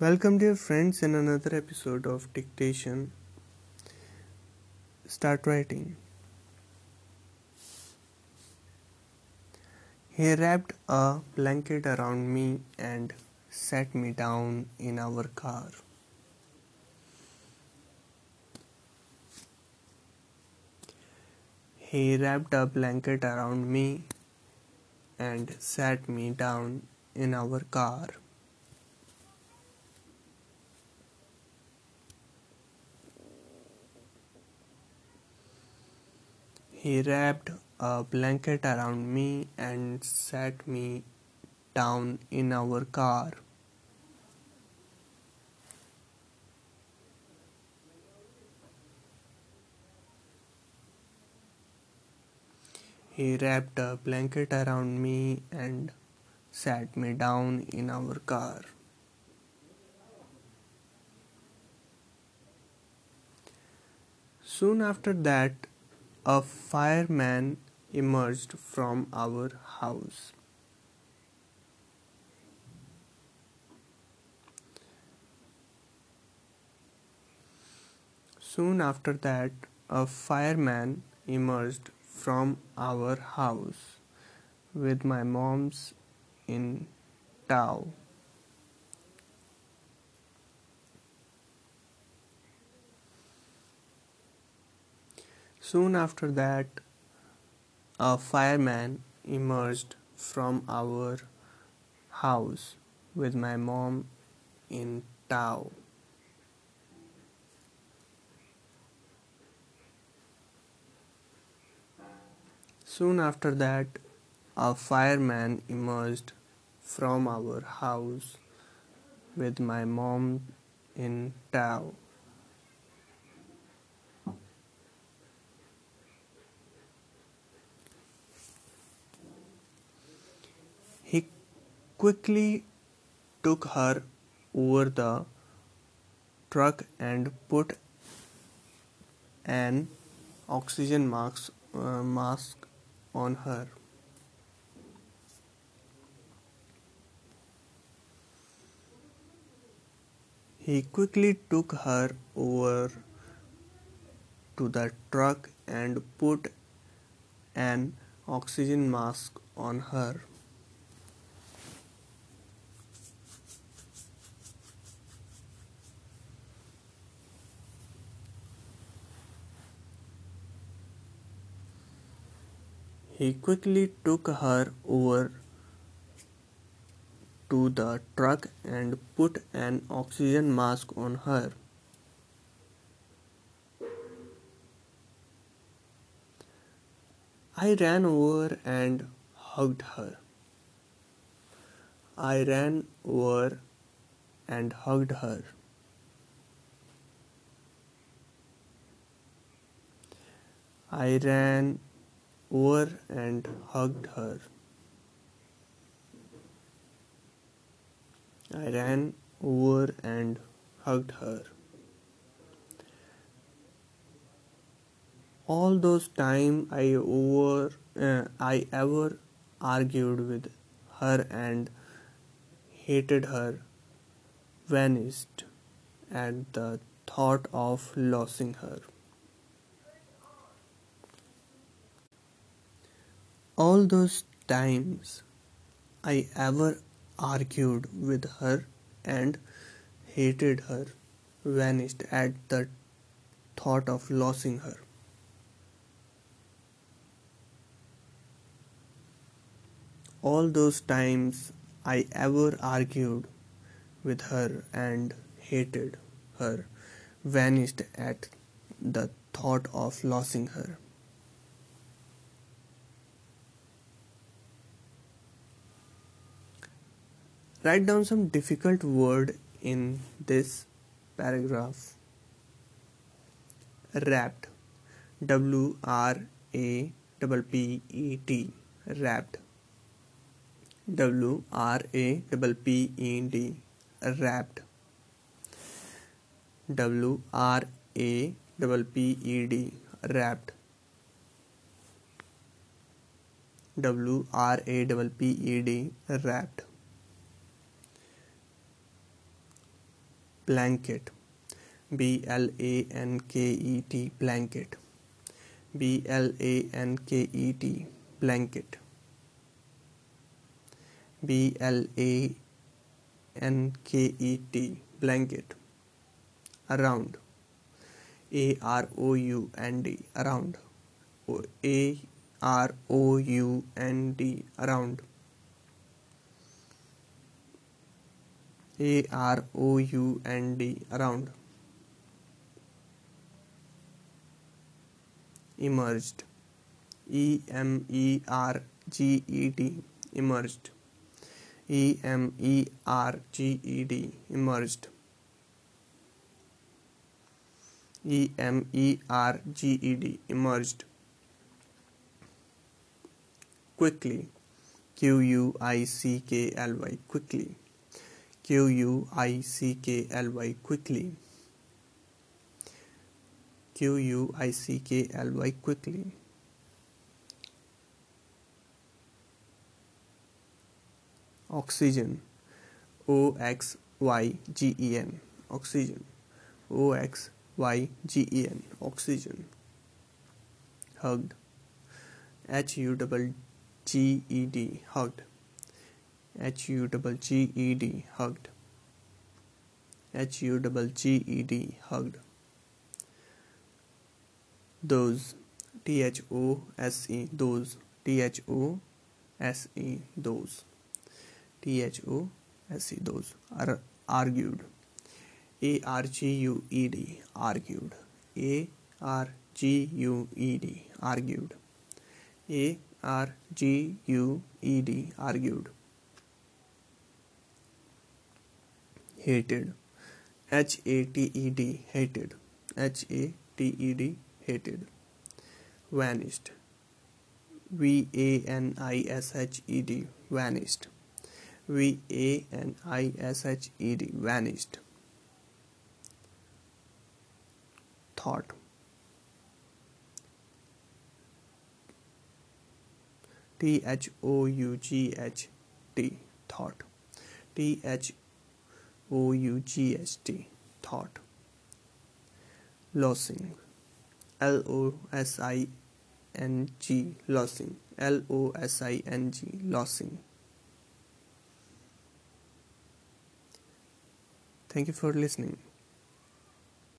Welcome, dear friends, in another episode of Dictation. Start writing. He wrapped a blanket around me and sat me down in our car. He wrapped a blanket around me and sat me down in our car. He wrapped a blanket around me and sat me down in our car. He wrapped a blanket around me and sat me down in our car. Soon after that, a fireman emerged from our house. Soon after that, a fireman emerged from our house with my mom's in tow. Soon after that, a fireman emerged from our house with my mom in tow. Soon after that, a fireman emerged from our house with my mom in tow. He quickly took her over the truck and put an oxygen mask, uh, mask on her. He quickly took her over to the truck and put an oxygen mask on her. He quickly took her over to the truck and put an oxygen mask on her. I ran over and hugged her. I ran over and hugged her. I ran over and hugged her. I ran over and hugged her. All those time I over uh, I ever argued with her and hated her vanished at the thought of losing her. All those times I ever argued with her and hated her vanished at the thought of losing her. All those times I ever argued with her and hated her vanished at the thought of losing her. Write down some difficult word in this paragraph. Wrapped. w r a double p e t Wrapped. W R A double p e d wrapped. W R A double p e d wrapped. w r a double p e d Wrapped. Blanket. B l a n k e t blanket. B l a n k e t blanket. B l a n k e t blanket. Around. A r o u n d around. A r o u n d around A R O U N D around. Emerged. E M E R G E D. Emerged. E M E R G E D. Emerged. E M E R G E D. Emerged. Quickly. Q U I C K L Y. Quickly Q U I C K L Y quickly. Q U I C K L Y quickly. Oxygen. O X Y G E N. Oxygen. O X Y G E N. Oxygen. Hugged. H U G E D. Hugged H U double G E D hugged. H U double G E D hugged. Those T H O S E those T H O S E those T H O S E those are argued. A R G U E D argued. A R G U E D argued. A R G U E D argued. Hated. H A T E D hated. H A T E D hated. Vanished. V A N I S H E D vanished. V A N I S H E D vanished. Thought. T H O U G H T thought. T H O U G H T thought. Losing L O S I N G losing L O S I N G losing Thank you for listening.